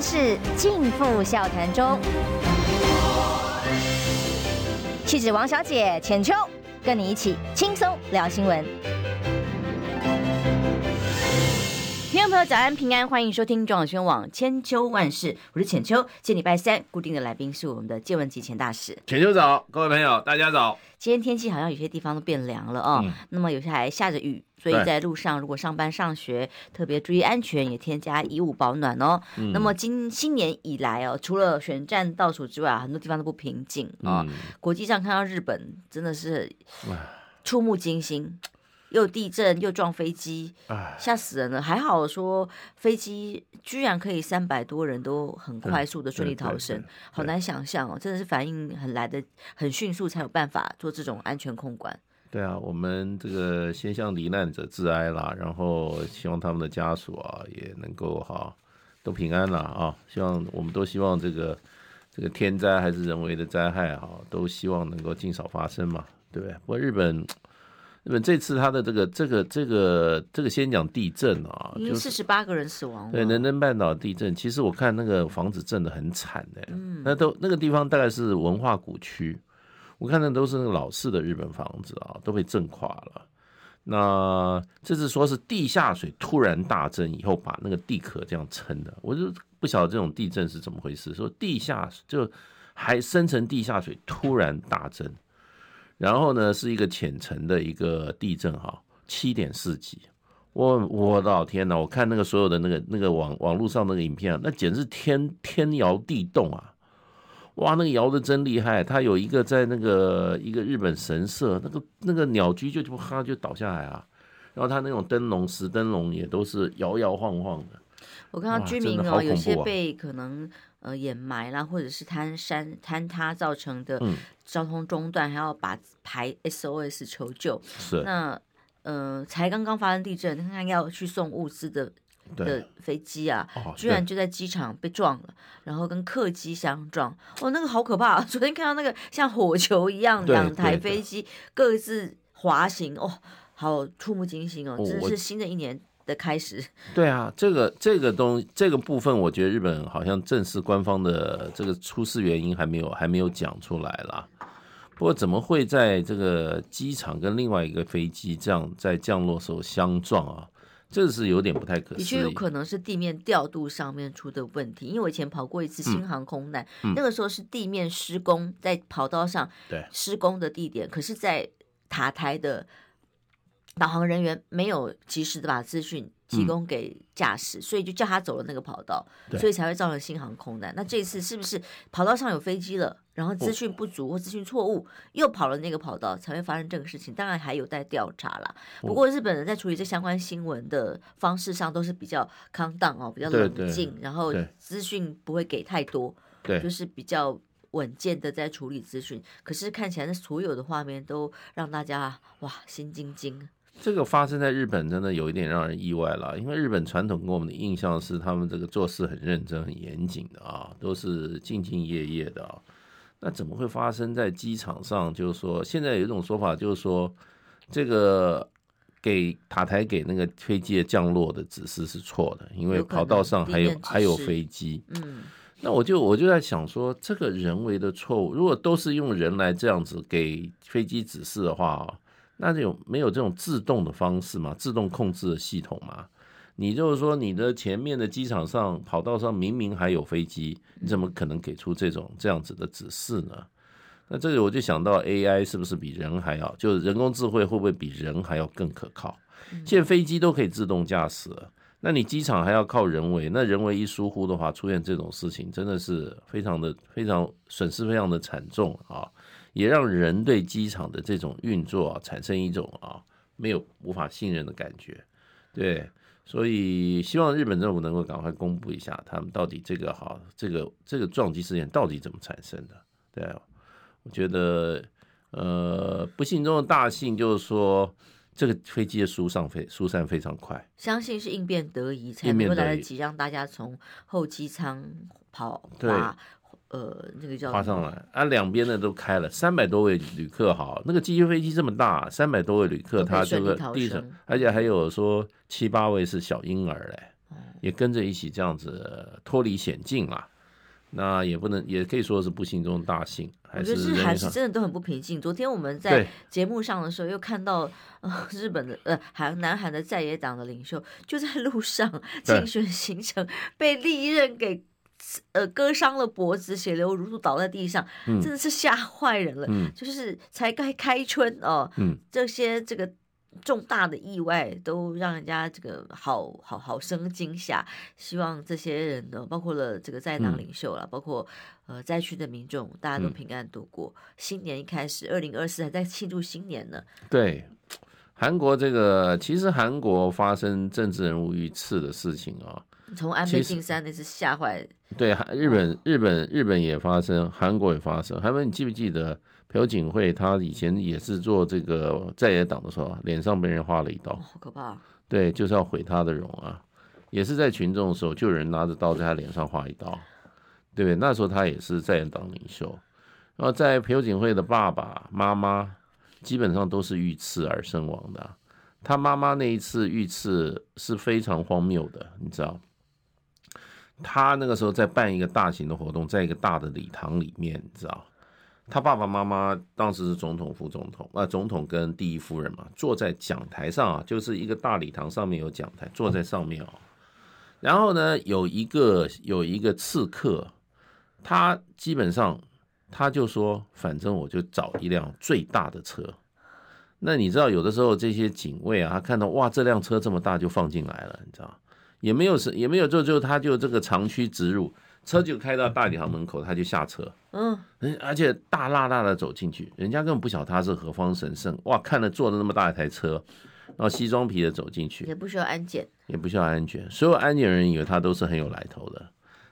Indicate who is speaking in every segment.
Speaker 1: 万事尽付笑谈中。气质王小姐浅秋，跟你一起轻松聊新闻。早安平安，欢迎收听中广新闻网千秋万事，我是浅秋。今天礼拜三，固定的来宾是我们的借问集钱大使。
Speaker 2: 浅秋早，各位朋友，大家早。
Speaker 1: 今天天气好像有些地方都变凉了哦，嗯、那么有些还下着雨，所以在路上如果上班上学，特别注意安全，也添加衣物保暖哦。嗯、那么今新年以来哦，除了选战倒数之外，很多地方都不平静哦。嗯、国际上看到日本真的是触目惊心。又地震又撞飞机，吓死人了！还好说飞机居然可以三百多人都很快速的顺利逃生，好难想象哦！真的是反应很来的很迅速，才有办法做这种安全控管。
Speaker 2: 对啊，我们这个先向罹难者致哀啦，然后希望他们的家属啊也能够哈都平安了啊！希望我们都希望这个这个天灾还是人为的灾害啊，都希望能够尽少发生嘛，对不对？不过日本。日本这次他的这个这个这个这个先讲地震啊，
Speaker 1: 因为四十八个人死亡。
Speaker 2: 对，能登半岛地震，其实我看那个房子震得很惨的，嗯，那都那个地方大概是文化古区，我看那都是那个老式的日本房子啊，都被震垮了。那这次说是地下水突然大震以后把那个地壳这样撑的，我就不晓得这种地震是怎么回事，说地下就还深层地下水突然大震。然后呢，是一个浅层的一个地震哈，七点四级。我我的老天呐，我看那个所有的那个那个网网络上那个影片啊，那简直天天摇地动啊！哇，那个摇的真厉害。它有一个在那个一个日本神社，那个那个鸟居就就哈就倒下来啊。然后它那种灯笼石灯笼也都是摇摇晃晃的。
Speaker 1: 我看到居民哦，有些被可能。呃，掩埋啦，或者是坍山坍塌造成的交通中断，嗯、还要把排 SOS 求救。
Speaker 2: 是。
Speaker 1: 那呃，才刚刚发生地震，看看要去送物资的的飞机啊，哦、居然就在机场被撞了，然后跟客机相撞。哦，那个好可怕！啊 昨天看到那个像火球一样两台飞机各自滑行，哦，好触目惊心哦！这是新的一年。的开始，
Speaker 2: 对啊，这个这个东这个部分，我觉得日本好像正式官方的这个出事原因还没有还没有讲出来啦。不过怎么会在这个机场跟另外一个飞机这样在降落时候相撞啊？这是有点不太可思议。
Speaker 1: 的确有可能是地面调度上面出的问题，因为我以前跑过一次新航空难，嗯、那个时候是地面施工在跑道上对施工的地点，可是，在塔台的。导航人员没有及时的把资讯提供给驾驶，嗯、所以就叫他走了那个跑道，所以才会造成新航空难。那这次是不是跑道上有飞机了，然后资讯不足或资讯错误，又跑了那个跑道，才会发生这个事情？当然还有待调查啦。不过日本人在处理这相关新闻的方式上都是比较 calm down 哦，比较冷静，对对然后资讯不会给太多，对就是比较稳健的在处理资讯。可是看起来那所有的画面都让大家哇心惊惊。
Speaker 2: 这个发生在日本，真的有一点让人意外了。因为日本传统给我们的印象是，他们这个做事很认真、很严谨的啊，都是兢兢业业的啊。那怎么会发生在机场上？就是说，现在有一种说法，就是说，这个给塔台给那个飞机的降落的指示是错的，因为跑道上还有还有飞机。嗯，那我就我就在想说，这个人为的错误，如果都是用人来这样子给飞机指示的话。那有没有这种自动的方式吗？自动控制的系统吗？你就是说，你的前面的机场上跑道上明明还有飞机，你怎么可能给出这种这样子的指示呢？那这里我就想到 AI 是不是比人还要，就是人工智慧会不会比人还要更可靠？现在飞机都可以自动驾驶了，那你机场还要靠人为，那人为一疏忽的话，出现这种事情真的是非常的非常损失非常的惨重啊！也让人对机场的这种运作啊产生一种啊没有无法信任的感觉，对，所以希望日本政府能够赶快公布一下他们到底这个哈这个这个撞击事件到底怎么产生的？对，我觉得呃不幸中的大幸就是说这个飞机的疏散非疏散非常快，
Speaker 1: 相信是应变得宜才能够来得及让大家从候机舱跑
Speaker 2: 对。
Speaker 1: 呃，那个叫
Speaker 2: 爬上来啊，两边的都开了，三百多位旅客，哈，那个机械飞机这么大，三百多位旅客，他这个地上，而且还有说七八位是小婴儿嘞，也跟着一起这样子脱离险境啦。那也不能，也可以说是不幸中大幸。还是
Speaker 1: 我觉得日韩是真的都很不平静。昨天我们在节目上的时候，又看到呃日本的呃韩南韩的在野党的领袖就在路上 竞选行程被利刃给呃割伤了脖子，血流如注倒在地上，真的是吓坏人了。
Speaker 2: 嗯、
Speaker 1: 就是才该开春哦，
Speaker 2: 嗯、
Speaker 1: 这些这个。重大的意外都让人家这个好好好生惊吓，希望这些人呢，包括了这个在党领袖了，嗯、包括呃灾区的民众，大家都平安度过。嗯、新年一开始，二零二四还在庆祝新年呢。
Speaker 2: 对，韩国这个其实韩国发生政治人物遇刺的事情啊、哦，
Speaker 1: 从安倍晋三那次吓坏。
Speaker 2: 对，日本日本日本也发生，韩国也发生。韩文，你记不记得？朴槿惠她以前也是做这个在野党的时候，脸上被人划了一刀，
Speaker 1: 好可怕！
Speaker 2: 对，就是要毁她的容啊，也是在群众的时候，就有人拿着刀在她脸上划一刀，对不对？那时候她也是在野党领袖，然后在朴槿惠的爸爸妈妈基本上都是遇刺而身亡的。他妈妈那一次遇刺是非常荒谬的，你知道？他那个时候在办一个大型的活动，在一个大的礼堂里面，你知道？他爸爸妈妈当时是总统、副总统，啊，总统跟第一夫人嘛，坐在讲台上啊，就是一个大礼堂上面有讲台，坐在上面哦。然后呢，有一个有一个刺客，他基本上他就说，反正我就找一辆最大的车。那你知道，有的时候这些警卫啊，他看到哇，这辆车这么大，就放进来了，你知道，也没有是也没有就就他就这个长驱直入。车就开到大礼堂门口，他就下车，嗯，而且大大大的走进去，人家根本不晓得他是何方神圣，哇，看了坐了那么大一台车，然后西装皮的走进去，
Speaker 1: 也不需要安检，
Speaker 2: 也不需要安检，所有安检人以为他都是很有来头的，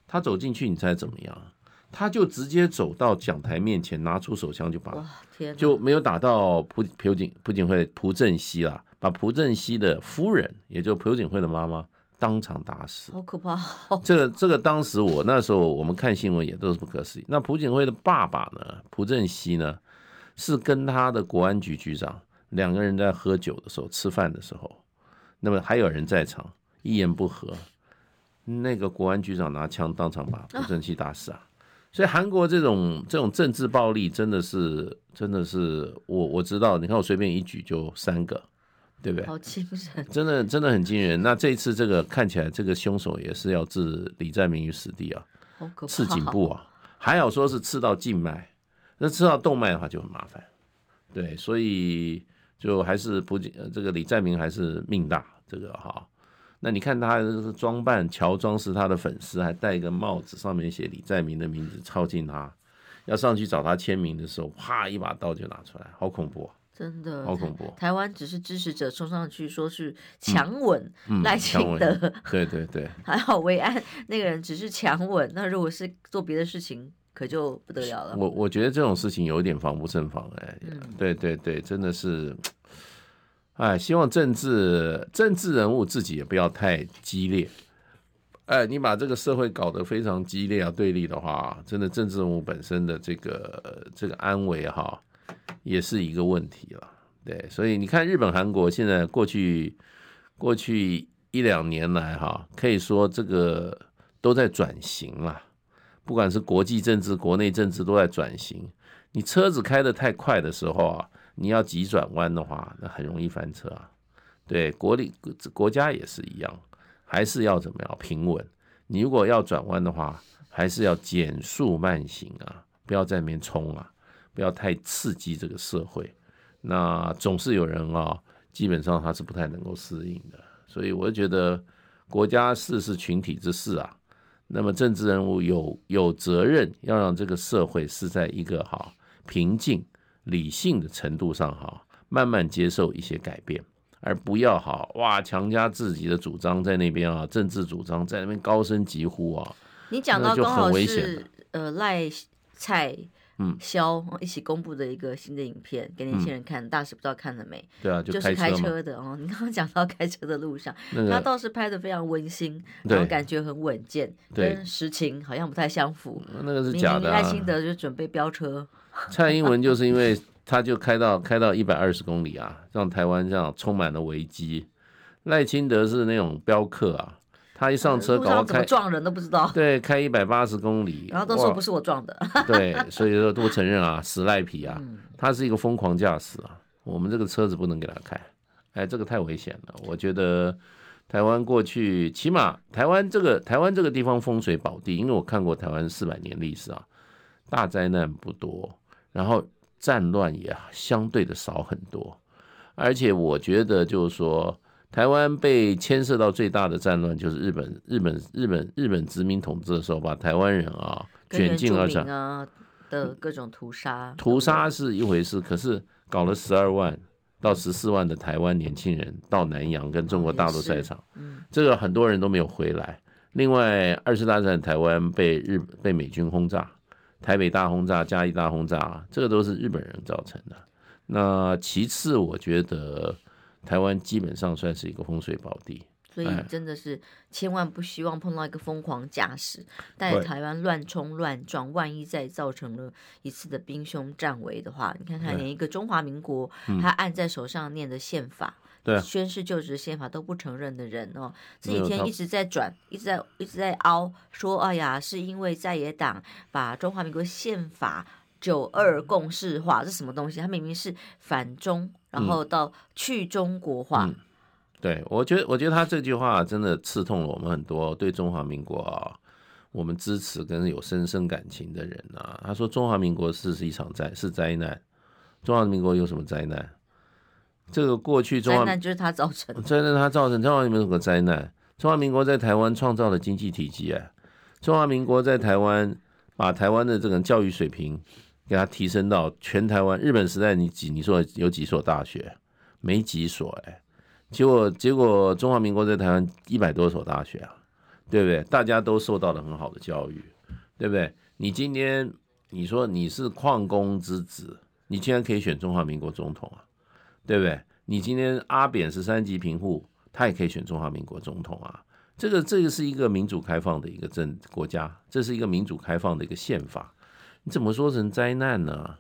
Speaker 2: 他走进去，你猜怎么样？他就直接走到讲台面前，拿出手枪就把，哇，天，就没有打到朴朴槿朴槿惠朴正熙啦，把朴正熙的夫人，也就朴槿惠的妈妈。当场打死，
Speaker 1: 好可怕！
Speaker 2: 这 个这个，当时我那时候我们看新闻也都是不可思议。那朴槿惠的爸爸呢？朴正熙呢？是跟他的国安局局长两个人在喝酒的时候，吃饭的时候，那么还有人在场，一言不合，那个国安局长拿枪当场把朴正熙打死啊！所以韩国这种这种政治暴力真的是真的是我我知道，你看我随便一举就三个。对不对？
Speaker 1: 好惊人，
Speaker 2: 真的真的很惊人。那这一次这个看起来，这个凶手也是要置李在明于死地啊，刺颈部啊，还好说是刺到静脉，那刺到动脉的话就很麻烦。对，所以就还是不这个李在明还是命大，这个哈。那你看他装扮乔装是他的粉丝，还戴一个帽子，上面写李在明的名字，靠近他，要上去找他签名的时候，啪一把刀就拿出来，好恐怖啊！
Speaker 1: 真的
Speaker 2: 好恐怖！
Speaker 1: 台湾只是支持者冲上去说是强吻赖清德，
Speaker 2: 对对对，
Speaker 1: 还好维安那个人只是强吻，那如果是做别的事情，可就不得了了。
Speaker 2: 我我觉得这种事情有点防不胜防哎，嗯、对对对，真的是，哎，希望政治政治人物自己也不要太激烈，哎，你把这个社会搞得非常激烈啊对立的话，真的政治人物本身的这个这个安危哈。也是一个问题了，对，所以你看日本、韩国现在过去过去一两年来哈，可以说这个都在转型了，不管是国际政治、国内政治都在转型。你车子开得太快的时候啊，你要急转弯的话，那很容易翻车啊。对，国力国家也是一样，还是要怎么样平稳。你如果要转弯的话，还是要减速慢行啊，不要在那边冲啊。不要太刺激这个社会，那总是有人啊，基本上他是不太能够适应的，所以我觉得国家事是群体之事啊，那么政治人物有有责任要让这个社会是在一个哈平静理性的程度上哈，慢慢接受一些改变，而不要哈哇强加自己的主张在那边啊，政治主张在那边高声疾呼啊，
Speaker 1: 你讲到就很危险，呃赖蔡。嗯，萧一起公布的一个新的影片给年轻人看，嗯、大使不知道看了没？
Speaker 2: 对啊，就
Speaker 1: 就是开车的哦。你刚刚讲到开车的路上，那个、他倒是拍的非常温馨，然后感觉很稳健，对跟实情好像不太相符。
Speaker 2: 那个是假的、啊。
Speaker 1: 赖清德就准备飙车。
Speaker 2: 蔡英文就是因为他就开到开到一百二十公里啊，让台湾这样充满了危机。赖清德是那种镖客啊。他一上车，搞到开
Speaker 1: 撞人都不知道。
Speaker 2: 对，开一百八十公里，
Speaker 1: 然后都说不是我撞的。
Speaker 2: 对，所以说都承认啊，死赖皮啊，他是一个疯狂驾驶啊。我们这个车子不能给他开，哎，这个太危险了。我觉得台湾过去起码台湾这个台湾这个地方风水宝地，因为我看过台湾四百年历史啊，大灾难不多，然后战乱也相对的少很多，而且我觉得就是说。台湾被牵涉到最大的战乱，就是日本、日本、日本、日本殖民统治的时候，把台湾人啊卷进而上
Speaker 1: 啊的各种屠杀。
Speaker 2: 屠杀是一回事，可是搞了十二万到十四万的台湾年轻人到南洋跟中国大陆赛场，这个很多人都没有回来。另外，二次大战台湾被日被美军轰炸，台北大轰炸、嘉义大轰炸，这个都是日本人造成的。那其次，我觉得。台湾基本上算是一个风水宝地，
Speaker 1: 所以真的是千万不希望碰到一个疯狂驾驶，带着台湾乱冲乱撞，万一再造成了一次的兵凶战危的话，你看看连一个中华民国他按在手上念的宪法，对，宣誓就职宪法都不承认的人哦，这几天一直在转，一直在一直在凹，说哎呀，是因为在野党把中华民国宪法。九二共识化是什么东西？它明明是反中，然后到去中国化。
Speaker 2: 嗯嗯、对，我觉得，我觉得他这句话真的刺痛了我们很多对中华民国啊，我们支持跟有深深感情的人啊。他说中华民国是是一场灾，是灾难。中华民国有什么灾难？这个过去中华灾
Speaker 1: 难就是他造成的，
Speaker 2: 灾难他造成。中华民国灾难，中华民国在台湾创造了经济体积啊。中华民国在台湾把台湾的这个教育水平。给他提升到全台湾。日本时代，你几你说有几所大学？没几所哎。结果结果，中华民国在台湾一百多所大学啊，对不对？大家都受到了很好的教育，对不对？你今天你说你是矿工之子，你竟然可以选中华民国总统啊，对不对？你今天阿扁是三级贫户，他也可以选中华民国总统啊。这个这个是一个民主开放的一个政国家，这是一个民主开放的一个宪法。你怎么说成灾难呢？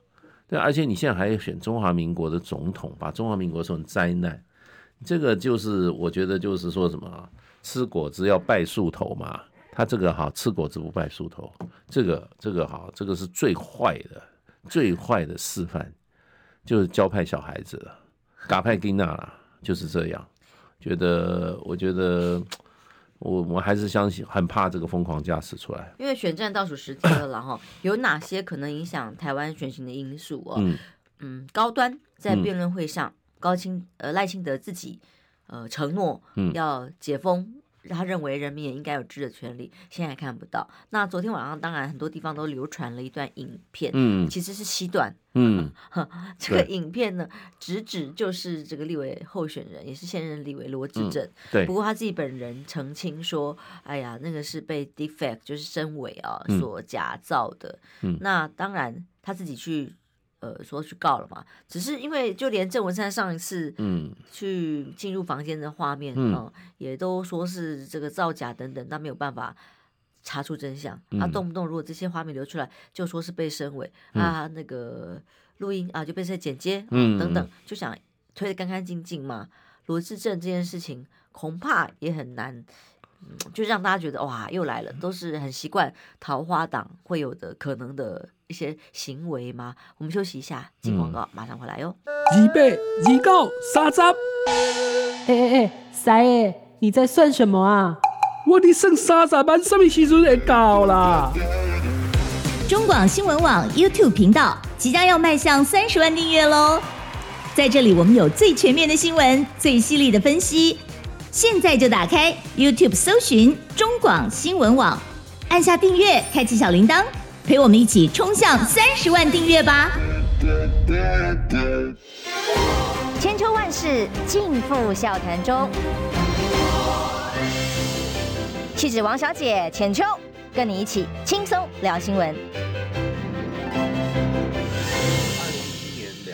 Speaker 2: 对，而且你现在还选中华民国的总统，把中华民国说成灾难，这个就是我觉得就是说什么吃果子要拜树头嘛。他这个哈吃果子不拜树头，这个这个哈这个是最坏的最坏的示范，就是教派小孩子了，嘎派金娜啦，就是这样。觉得我觉得。我我还是相信，很怕这个疯狂驾驶出来。
Speaker 1: 因为选战倒数十天了，然 后有哪些可能影响台湾选情的因素哦？嗯，嗯，高端在辩论会上，嗯、高清呃赖清德自己呃承诺要解封。嗯他认为人民也应该有知的权利，现在看不到。那昨天晚上，当然很多地方都流传了一段影片，嗯，其实是西段，嗯，这个影片呢，直指就是这个立委候选人，也是现任立委罗致政，对。不过他自己本人澄清说，哎呀，那个是被 defect，就是真伪啊所假造的。嗯，那当然他自己去。呃，说去告了嘛，只是因为就连郑文山上一次嗯去进入房间的画面嗯、呃，也都说是这个造假等等，那没有办法查出真相。他、动不动如果这些画面流出来，就说是被深伪啊，那个录音啊就被在剪接、呃、等等，就想推得干干净净嘛。罗志正这件事情恐怕也很难。就让大家觉得哇，又来了，都是很习惯桃花党会有的可能的一些行为吗？我们休息一下，进广告，马上回来哟。
Speaker 3: 预备，预告，三十。哎哎哎，三爷，你在算什么啊？我的剩三十万，什么时阵会到啦？
Speaker 4: 中广新闻网 YouTube 频道即将要迈向三十万订阅喽！在这里，我们有最全面的新闻，最犀利的分析。现在就打开 YouTube 搜寻中广新闻网，按下订阅，开启小铃铛，陪我们一起冲向三十万订阅吧！千秋万世尽付笑谈中，气质王小姐浅秋，跟你一起轻松聊新闻。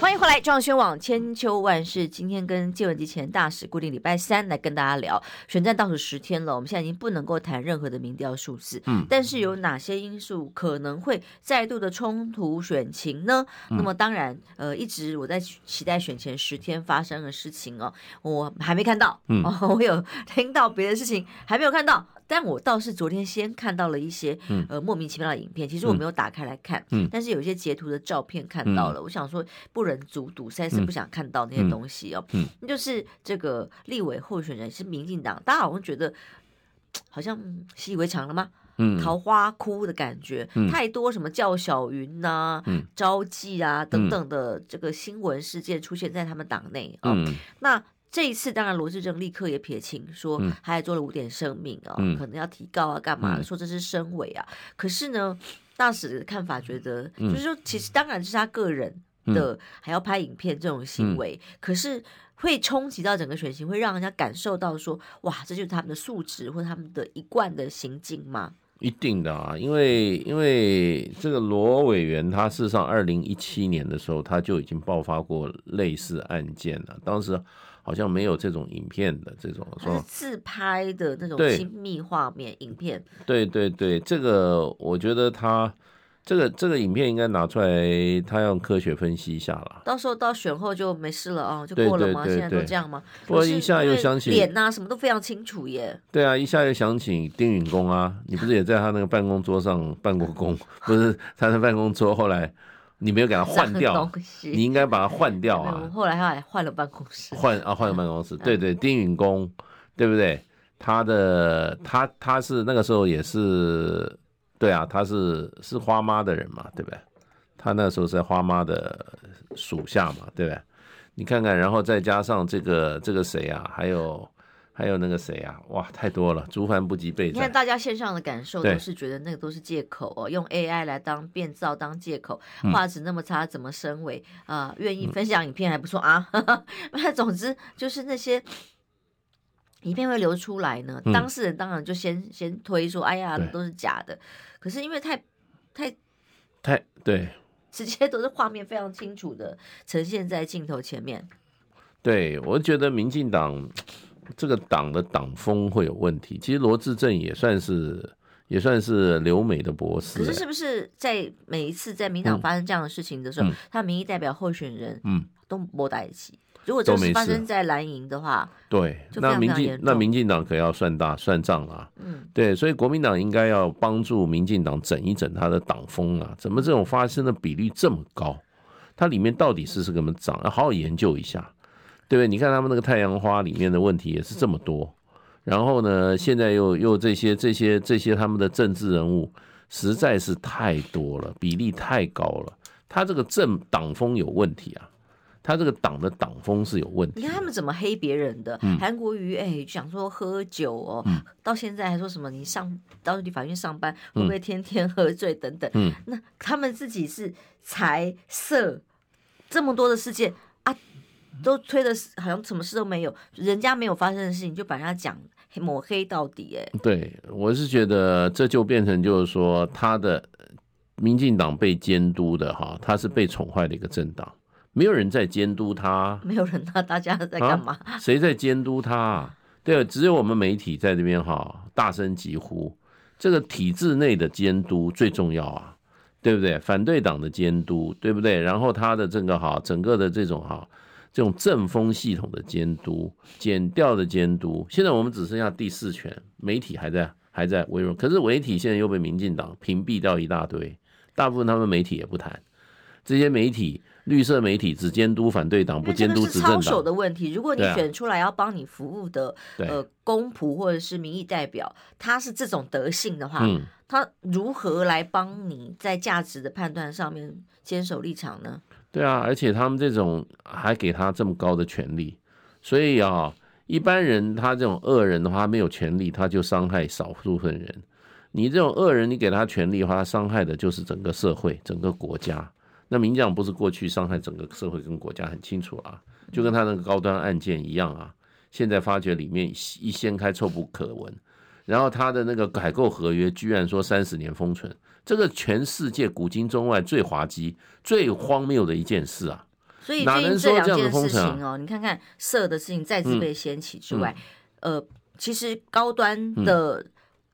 Speaker 1: 欢迎回来，中宣网千秋万世。今天跟借文集前大使固定礼拜三来跟大家聊选战倒数十天了，我们现在已经不能够谈任何的民调数字，嗯，但是有哪些因素可能会再度的冲突选情呢？嗯、那么当然，呃，一直我在期待选前十天发生的事情哦，我还没看到，嗯，我有听到别的事情还没有看到。但我倒是昨天先看到了一些、
Speaker 2: 嗯、
Speaker 1: 呃莫名其妙的影片，其实我没有打开来看，
Speaker 2: 嗯、
Speaker 1: 但是有一些截图的照片看到了，嗯、我想说不忍卒睹，实在是不想看到那些东西哦。
Speaker 2: 嗯，
Speaker 1: 就是这个立委候选人是民进党，大家好像觉得 好像习以为常了吗？
Speaker 2: 嗯，
Speaker 1: 桃花窟的感觉、
Speaker 2: 嗯、
Speaker 1: 太多，什么叫小云呐、啊、
Speaker 2: 嗯、
Speaker 1: 招妓啊等等的这个新闻事件出现在他们党
Speaker 2: 内哦。那
Speaker 1: 这一次，当然罗志正立刻也撇清说，他还做了五点声明啊、哦
Speaker 2: 嗯，
Speaker 1: 可能要提高啊，干嘛的？说这是深伪啊。可是呢，大使的看法觉得，就是说，其实当然是他个人的，还要拍影片这种行为，可是。会冲击到整个选情，会让人家感受到说，哇，这就是他们的素质或他们的一贯的行径吗？
Speaker 2: 一定的啊，因为因为这个罗委员，他事实上二零一七年的时候，他就已经爆发过类似案件了，当时好像没有这种影片的这种说
Speaker 1: 自拍的那种亲密画面影片。
Speaker 2: 对对对，这个我觉得他。这个这个影片应该拿出来，他要科学分析一下了。
Speaker 1: 到时候到选后就没事了啊，就过了吗？
Speaker 2: 对对对对，
Speaker 1: 现在都这样吗？
Speaker 2: 不过一下又想起
Speaker 1: 脸呐、啊，什么都非常清楚耶。
Speaker 2: 对啊，一下又想起丁允恭啊，你不是也在他那个办公桌上办过公？不是他的办公桌，后来你没有给他换 掉，你应该把他换掉啊。
Speaker 1: 后来他还换了办公室，
Speaker 2: 换啊换了办公室。对对，丁允恭，对不对？他的他他是那个时候也是。对啊，他是是花妈的人嘛，对不对？他那时候是在花妈的属下嘛，对不对？你看看，然后再加上这个这个谁啊，还有还有那个谁啊，哇，太多了，族繁不及备载。
Speaker 1: 你看大家线上的感受都是觉得那个都是借口哦，用 AI 来当变造当借口，画质那么差，怎么升维啊？呃，愿意分享影片还不错啊。那总之就是那些。影片会流出来呢，当事人当然就先、嗯、先推说，哎呀，都是假的。可是因为太太
Speaker 2: 太对，
Speaker 1: 直接都是画面非常清楚的呈现在镜头前面。
Speaker 2: 对，我觉得民进党这个党的党风会有问题。其实罗志正也算是也算是留美的博士。
Speaker 1: 可是是不是在每一次在民党发生这样的事情的时候，嗯、他民意代表候选人嗯都没在一起？如果这是发生在蓝营的话，
Speaker 2: 对，那民进那民进党可要算大算账啊。
Speaker 1: 嗯，
Speaker 2: 对，所以国民党应该要帮助民进党整一整他的党风啊。怎么这种发生的比率这么高？它里面到底是是什么长？要好好研究一下，对不对？你看他们那个太阳花里面的问题也是这么多，然后呢，现在又又这些这些这些他们的政治人物实在是太多了，比例太高了，他这个政党风有问题啊。他这个党的党风是有问题。
Speaker 1: 你看他们怎么黑别人的？韩、嗯、国瑜哎，讲说喝酒哦、嗯，到现在还说什么你上到你法院上班会不会天天喝醉等等。
Speaker 2: 嗯，
Speaker 1: 那他们自己是财色这么多的事件啊，都推的好像什么事都没有，人家没有发生的事情就把人家讲抹黑到底。哎，
Speaker 2: 对，我是觉得这就变成就是说他的民进党被监督的哈，他是被宠坏的一个政党。没有人在监督他，
Speaker 1: 没有人啊，大家在干嘛？
Speaker 2: 啊、谁在监督他？对，只有我们媒体在这边哈，大声疾呼，这个体制内的监督最重要啊，对不对？反对党的监督，对不对？然后他的这个哈，整个的这种哈，这种政风系统的监督，减掉的监督，现在我们只剩下第四权，媒体还在还在微弱，可是媒体现在又被民进党屏蔽掉一大堆，大部分他们媒体也不谈这些媒体。绿色媒体只监督反对党，不监督执政党。
Speaker 1: 操守的问题。如果你选出来要帮你服务的，呃，公仆或者是民意代表，他是这种德性的话，嗯，他如何来帮你在价值的判断上面坚守立场呢？
Speaker 2: 对啊，而且他们这种还给他这么高的权力，所以啊，一般人他这种恶人的话，没有权力，他就伤害少数分人。你这种恶人，你给他权力的话，他伤害的就是整个社会、整个国家。那民进党不是过去伤害整个社会跟国家很清楚啊，就跟他那个高端案件一样啊。现在发觉里面一掀开臭不可闻，然后他的那个采购合约居然说三十年封存，这个全世界古今中外最滑稽、最荒谬的一件事啊！
Speaker 1: 所以最近这两件事情哦，你看看色的事情再次被掀起之外，呃，其实高端的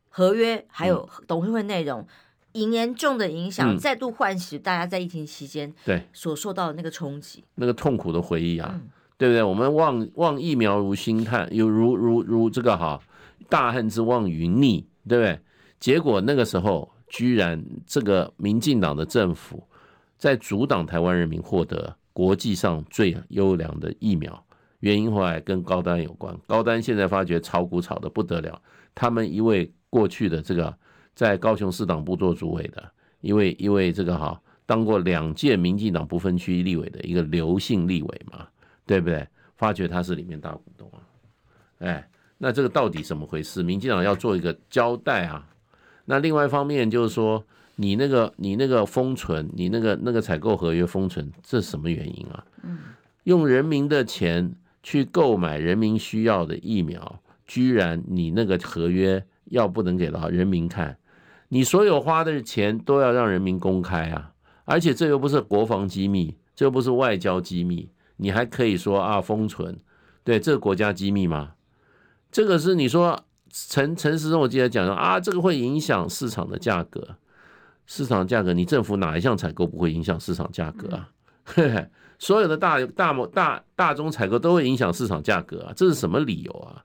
Speaker 1: 合约还有董事会内容。严重的影响，再度唤醒大家在疫情期间对所受到的那个冲击，
Speaker 2: 那个痛苦的回忆啊，对不对？我们望望疫苗如星探，有如如如这个哈，大恨之望云逆，对不对？结果那个时候，居然这个民进党的政府在阻挡台湾人民获得国际上最优良的疫苗，原因后来跟高丹有关。高丹现在发觉炒股炒得不得了，他们一位过去的这个在高雄市党部做主委的，一位一位这个哈当过两届民进党不分区立委的一个刘姓立委嘛，对不对？发觉他是里面大股东啊，哎，那这个到底怎么回事？民进党要做一个交代啊。那另外一方面就是说，你那个你那个封存，你那个那个采购合约封存，这是什么原因啊？嗯，用人民的钱去购买人民需要的疫苗，居然你那个合约要不能给到人民看，你所有花的钱都要让人民公开啊，而且这又不是国防机密，这又不是外交机密。你还可以说啊，封存，对，这是国家机密吗？这个是你说陈陈时中，我记得讲说啊，这个会影响市场的价格，市场价格，你政府哪一项采购不会影响市场价格啊？所有的大大大大宗采购都会影响市场价格啊，这是什么理由啊？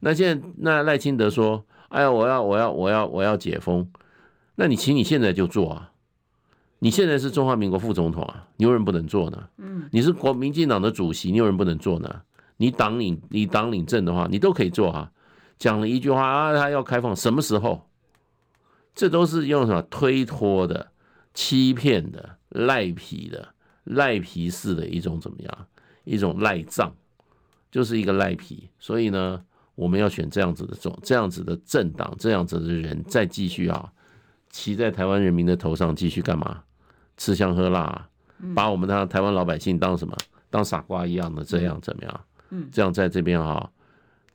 Speaker 2: 那现在那赖清德说，哎呀，我要我要我要我要解封，那你请你现在就做啊。你现在是中华民国副总统啊，你有人不能做呢？嗯，你是国民进党的主席，你有人不能做呢？你党领你党领政的话，你都可以做哈。讲了一句话啊，他要开放，什么时候？这都是用什么推脱的、欺骗的、赖皮的、赖皮式的一种怎么样？一种赖账，就是一个赖皮。所以呢，我们要选这样子的种、这样子的政党、这样子的人，再继续啊，骑在台湾人民的头上继续干嘛？吃香喝辣，把我们的台湾老百姓当什么？当傻瓜一样的这样怎么样？嗯，这样在这边哈，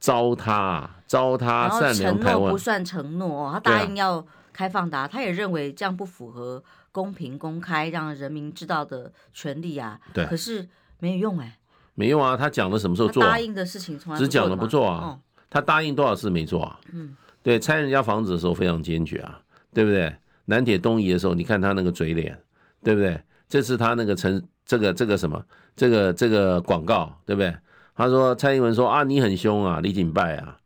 Speaker 2: 糟蹋糟蹋善良台湾。
Speaker 1: 承诺不算承诺，他答应要开放的，他也认为这样不符合公平公开让人民知道的权利啊。
Speaker 2: 对，
Speaker 1: 可是没有用哎，
Speaker 2: 没用啊！他讲了什么时候做？
Speaker 1: 答应的事情从来
Speaker 2: 只讲了不做啊。他答应多少次没做啊？嗯，对，拆人家房子的时候非常坚决啊，对不对？南铁东移的时候，你看他那个嘴脸。对不对？这是他那个成这个这个什么这个这个广告，对不对？他说蔡英文说啊，你很凶啊，李锦拜啊，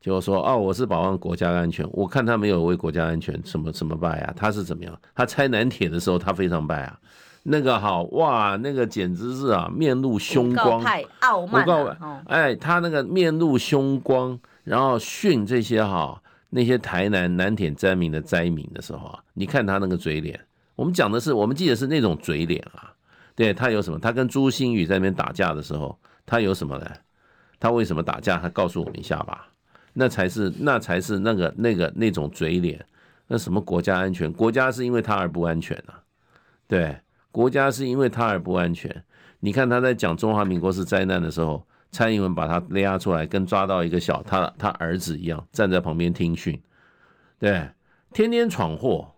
Speaker 2: 就说哦，我是保障国家安全。我看他没有为国家安全什么什么败啊，他是怎么样？他拆南铁的时候，他非常败啊。那个好哇，那个简直是啊，面露凶光，
Speaker 1: 太傲慢了。
Speaker 2: 哎，他那个面露凶光，然后训这些哈那些台南南铁灾民的灾民的时候啊，你看他那个嘴脸。我们讲的是，我们记得是那种嘴脸啊，对，他有什么？他跟朱星宇在那边打架的时候，他有什么呢？他为什么打架？他告诉我们一下吧。那才是，那才是那个那个那种嘴脸。那什么国家安全？国家是因为他而不安全啊？对，国家是因为他而不安全。你看他在讲中华民国是灾难的时候，蔡英文把他拉出来，跟抓到一个小他他儿子一样，站在旁边听训。对，天天闯祸。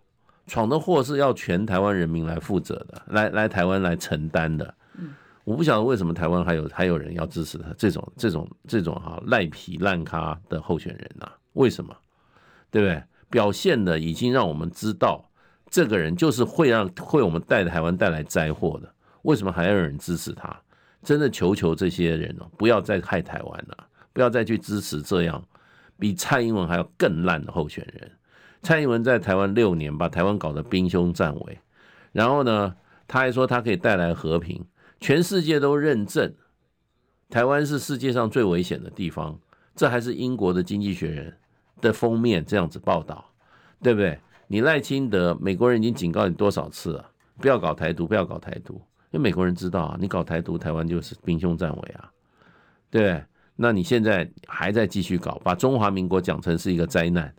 Speaker 2: 闯的祸是要全台湾人民来负责的，来来台湾来承担的。我不晓得为什么台湾还有还有人要支持他这种这种这种哈赖皮烂咖的候选人呐？为什么？对不对？表现的已经让我们知道，这个人就是会让会我们带台湾带来灾祸的。为什么还要有人支持他？真的求求这些人哦，不要再害台湾了，不要再去支持这样比蔡英文还要更烂的候选人。蔡英文在台湾六年，把台湾搞得兵凶战危，然后呢，他还说他可以带来和平，全世界都认证台湾是世界上最危险的地方，这还是英国的《经济学人》的封面这样子报道，对不对？你赖清德，美国人已经警告你多少次了，不要搞台独，不要搞台独，因为美国人知道啊，你搞台独，台湾就是兵凶战危啊，对不对？那你现在还在继续搞，把中华民国讲成是一个灾难。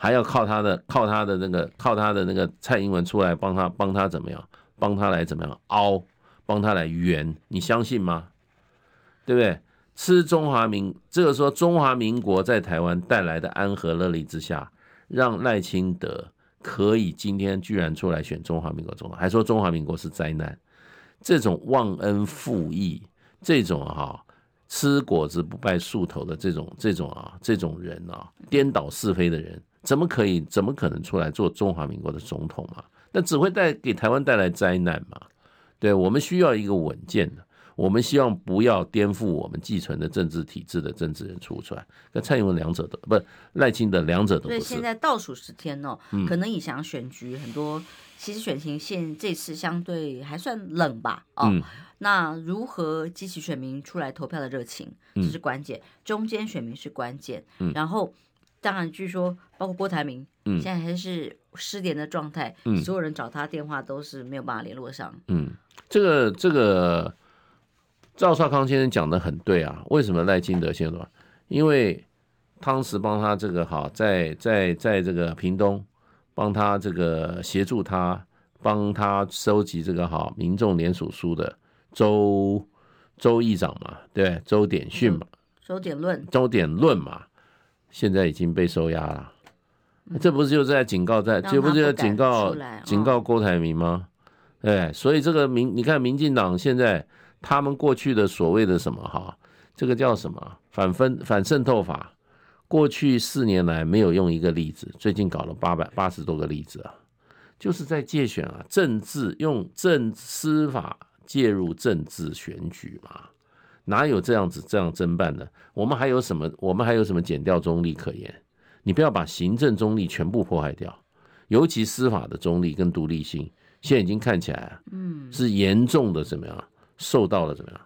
Speaker 2: 还要靠他的，靠他的那个，靠他的那个蔡英文出来帮他，帮他怎么样？帮他来怎么样凹？帮他来圆？你相信吗？对不对？吃中华民，这个说中华民国在台湾带来的安和乐利之下，让赖清德可以今天居然出来选中华民国总统，还说中华民国是灾难，这种忘恩负义，这种哈吃果子不拜树头的这种这种啊这种人啊，颠倒是非的人。怎么可以？怎么可能出来做中华民国的总统嘛？那只会带给台湾带来灾难嘛？对，我们需要一个稳健的，我们希望不要颠覆我们继承的政治体制的政治人出出来。那蔡英文两者都不是赖清德两者都
Speaker 1: 现在倒数十天哦，可能影响选举很多。其实选情现这次相对还算冷吧，哦，嗯、那如何激起选民出来投票的热情，这是关键。嗯、中间选民是关键，嗯、然后当然据说包括郭台铭，嗯、现在还是失联的状态，嗯、所有人找他电话都是没有办法联络上。
Speaker 2: 嗯，这个这个赵少康先生讲的很对啊，为什么赖清德先生？因为汤时帮他这个好，在在在这个屏东。帮他这个协助他，帮他收集这个好民众联署书的周周议长嘛，对，周点训嘛，
Speaker 1: 周点论，
Speaker 2: 周点论嘛，现在已经被收押了，嗯、这不是就在警告在，这不是在警告警告郭台铭吗？哎，所以这个民，你看民进党现在他们过去的所谓的什么哈，这个叫什么反分反渗透法。过去四年来没有用一个例子，最近搞了八百八十多个例子啊，就是在借选啊，政治用政司法介入政治选举嘛，哪有这样子这样侦办的？我们还有什么？我们还有什么减调中立可言？你不要把行政中立全部破坏掉，尤其司法的中立跟独立性，现在已经看起来，嗯，是严重的怎么样？受到了怎么样？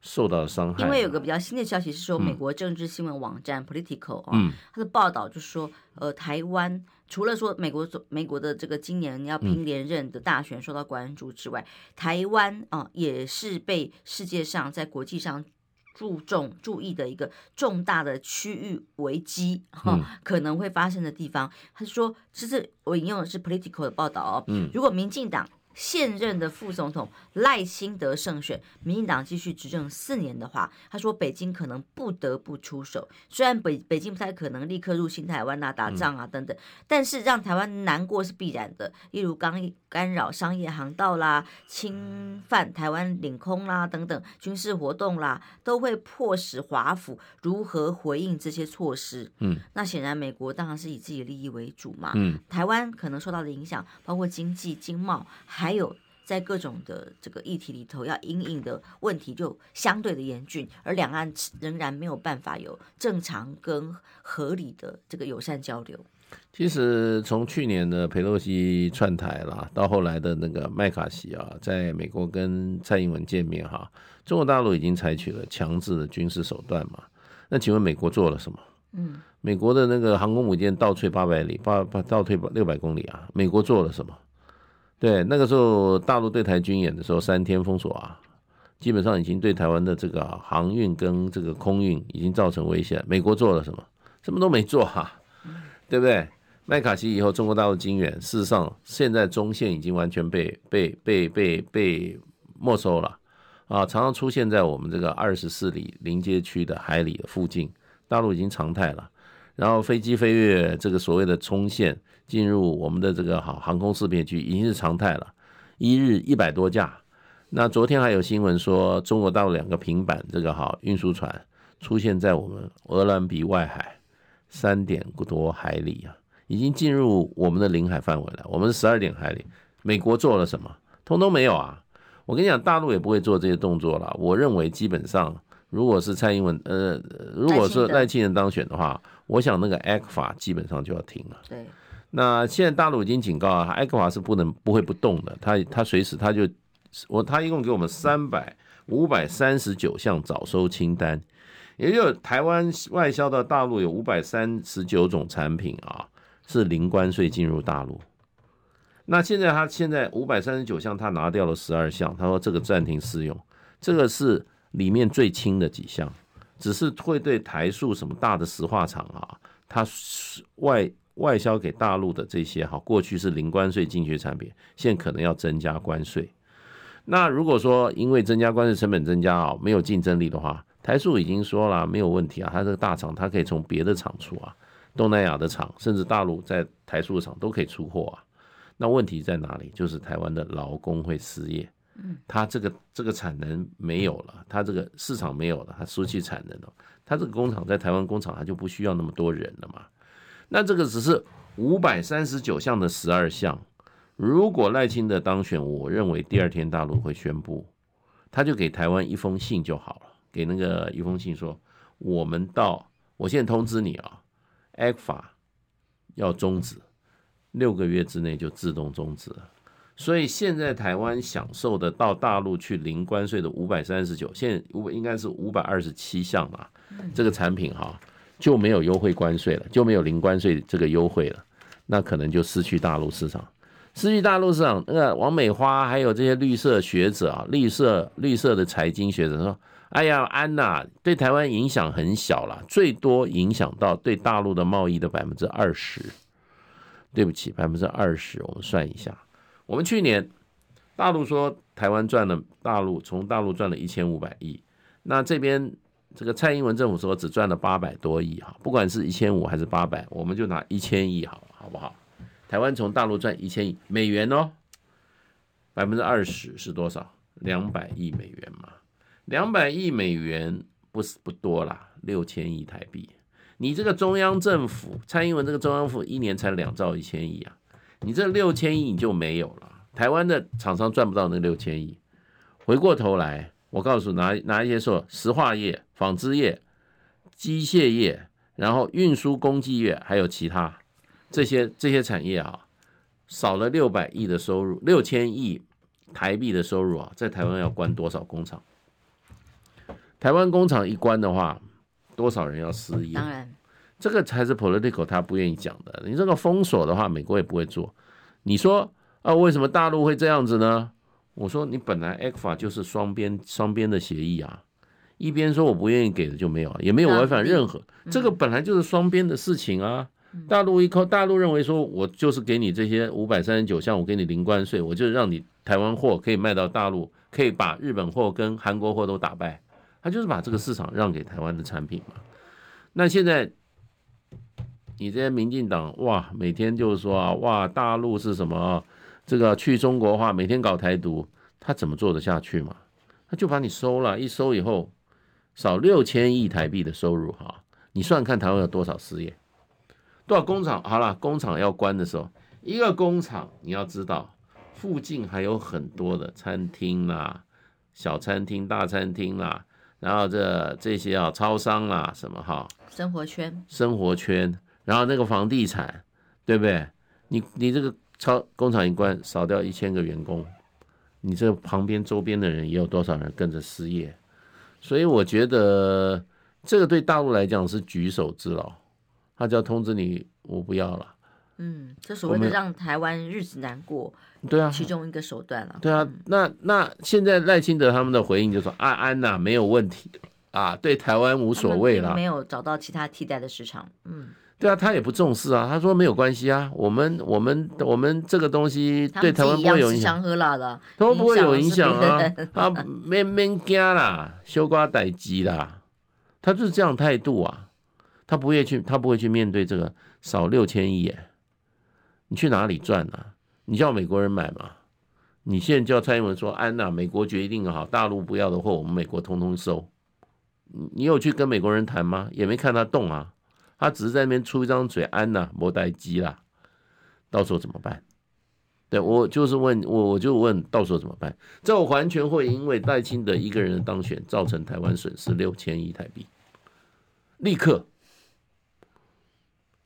Speaker 2: 受到了伤害。
Speaker 1: 因为有个比较新的消息是说，美国政治新闻网站 Political 啊，它的报道就是说，呃，台湾除了说美国美国的这个今年要拼连任的大选受到关注之外，台湾啊也是被世界上在国际上注重注意的一个重大的区域危机哈可能会发生的地方。他说，其实我引用的是 Political 的报道哦，如果民进党。现任的副总统赖清德胜选，民进党继续执政四年的话，他说北京可能不得不出手。虽然北北京不太可能立刻入侵台湾啊、打仗啊等等，但是让台湾难过是必然的。例如刚干扰商业航道啦、侵犯台湾领空啦等等军事活动啦，都会迫使华府如何回应这些措施。嗯，那显然美国当然是以自己的利益为主嘛。嗯，台湾可能受到的影响包括经济、经贸。还有在各种的这个议题里头，要因应的问题就相对的严峻，而两岸仍然没有办法有正常跟合理的这个友善交流。
Speaker 2: 其实从去年的佩洛西窜台啦，到后来的那个麦卡锡啊，在美国跟蔡英文见面哈，中国大陆已经采取了强制的军事手段嘛。那请问美国做了什么？嗯，美国的那个航空母舰倒退八百里，八八倒退六百公里啊，美国做了什么？对，那个时候大陆对台军演的时候，三天封锁啊，基本上已经对台湾的这个航运跟这个空运已经造成威胁。美国做了什么？什么都没做哈、啊，对不对？麦卡锡以后，中国大陆军演，事实上现在中线已经完全被被被被被没收了啊，常常出现在我们这个二十四里临街区的海里的附近，大陆已经常态了。然后飞机飞越这个所谓的冲线。进入我们的这个好航空识别区已经是常态了，一日一百多架。那昨天还有新闻说，中国大陆两个平板这个好运输船出现在我们鹅銮鼻外海三点多海里啊，已经进入我们的领海范围了。我们是十二点海里，美国做了什么？通通没有啊！我跟你讲，大陆也不会做这些动作了。我认为基本上，如果是蔡英文呃，如果是赖清德当选的话，我想那个 A 克法基本上就要停了。对。那现在大陆已经警告啊，艾克法是不能不会不动的，他他随时他就我他一共给我们三百五百三十九项早收清单，也就是台湾外销到大陆有五百三十九种产品啊是零关税进入大陆。那现在他现在五百三十九项他拿掉了十二项，他说这个暂停适用，这个是里面最轻的几项，只是会对台塑什么大的石化厂啊，它外。外销给大陆的这些哈，过去是零关税进去产品，现在可能要增加关税。那如果说因为增加关税成本增加啊，没有竞争力的话，台塑已经说了没有问题啊，它这个大厂它可以从别的厂出啊，东南亚的厂甚至大陆在台塑的厂都可以出货啊。那问题在哪里？就是台湾的劳工会失业，嗯，它这个这个产能没有了，它这个市场没有了，它失去产能了，它这个工厂在台湾工厂它就不需要那么多人了嘛。那这个只是五百三十九项的十二项，如果赖清德当选，我认为第二天大陆会宣布，他就给台湾一封信就好了，给那个一封信说，我们到，我现在通知你啊，ECFA 要终止，六个月之内就自动终止了。所以现在台湾享受的到大陆去零关税的五百三十九，现在五应该是五百二十七项嘛，这个产品哈就没有优惠关税了，就没有零关税这个优惠了，那可能就失去大陆市场。失去大陆市场，那个王美花还有这些绿色学者啊，绿色绿色的财经学者说：“哎呀，安娜对台湾影响很小了，最多影响到对大陆的贸易的百分之二十。对不起，百分之二十，我们算一下，我们去年大陆说台湾赚了大陆从大陆赚了一千五百亿，那这边这个蔡英文政府说只赚了八百多亿哈，不管是一千五还是八百，我们就拿一千亿好，好不好？”台湾从大陆赚一千亿美元哦，百分之二十是多少？两百亿美元嘛，两百亿美元不是不多啦，六千亿台币。你这个中央政府，蔡英文这个中央府一年才两兆一千亿啊，你这六千亿你就没有了。台湾的厂商赚不到那六千亿。回过头来，我告诉哪哪一些说，石化业、纺织业、机械业，然后运输工具业，还有其他。这些这些产业啊，少了六百亿的收入，六千亿台币的收入啊，在台湾要关多少工厂？台湾工厂一关的话，多少人要失业？当然，这个才是 political 他不愿意讲的。你这个封锁的话，美国也不会做。你说啊，为什么大陆会这样子呢？我说你本来 ECFA 就是双边双边的协议啊，一边说我不愿意给的就没有，也没有违反任何，这个本来就是双边的事情啊。大陆一扣，大陆认为说，我就是给你这些五百三十九项，我给你零关税，我就让你台湾货可以卖到大陆，可以把日本货跟韩国货都打败，他就是把这个市场让给台湾的产品嘛。那现在你这些民进党哇，每天就是说啊，哇，大陆是什么这个去中国化，每天搞台独，他怎么做得下去嘛？他就把你收了，一收以后少六千亿台币的收入哈，你算看台湾有多少失业？多少工厂？好了，工厂要关的时候，一个工厂你要知道，附近还有很多的餐厅啦、小餐厅、大餐厅啦，然后这这些啊，超商啦，什么哈，
Speaker 1: 生活圈，
Speaker 2: 生活圈，然后那个房地产，对不对？你你这个超工厂一关，少掉一千个员工，你这旁边周边的人也有多少人跟着失业？所以我觉得这个对大陆来讲是举手之劳。他就要通知你，我不要了。
Speaker 1: 嗯，这所谓的让台湾日子难过，
Speaker 2: 对啊，
Speaker 1: 其中一个手段了。
Speaker 2: 对啊，那那现在赖清德他们的回应就说：“安安呐，没有问题啊，对台湾无所谓了。”
Speaker 1: 没有找到其他替代的市场。嗯，
Speaker 2: 对啊，他也不重视啊。他说没有关系啊，我们我们我们这个东西对台湾不会有影响。
Speaker 1: 喝辣的，
Speaker 2: 都不会有影响啊。他没没惊啦，修瓜待机啦，他就是这样态度啊。他不会去，他不会去面对这个少六千亿耶，你去哪里赚呢、啊？你叫美国人买嘛？你现在叫蔡英文说安娜，美国决定好，大陆不要的货，我们美国通通收。你有去跟美国人谈吗？也没看他动啊，他只是在那边出一张嘴，安娜莫待机啦，到时候怎么办？对，我就是问我，我就问到时候怎么办？这完全会因为戴清德一个人的当选，造成台湾损失六千亿台币，立刻。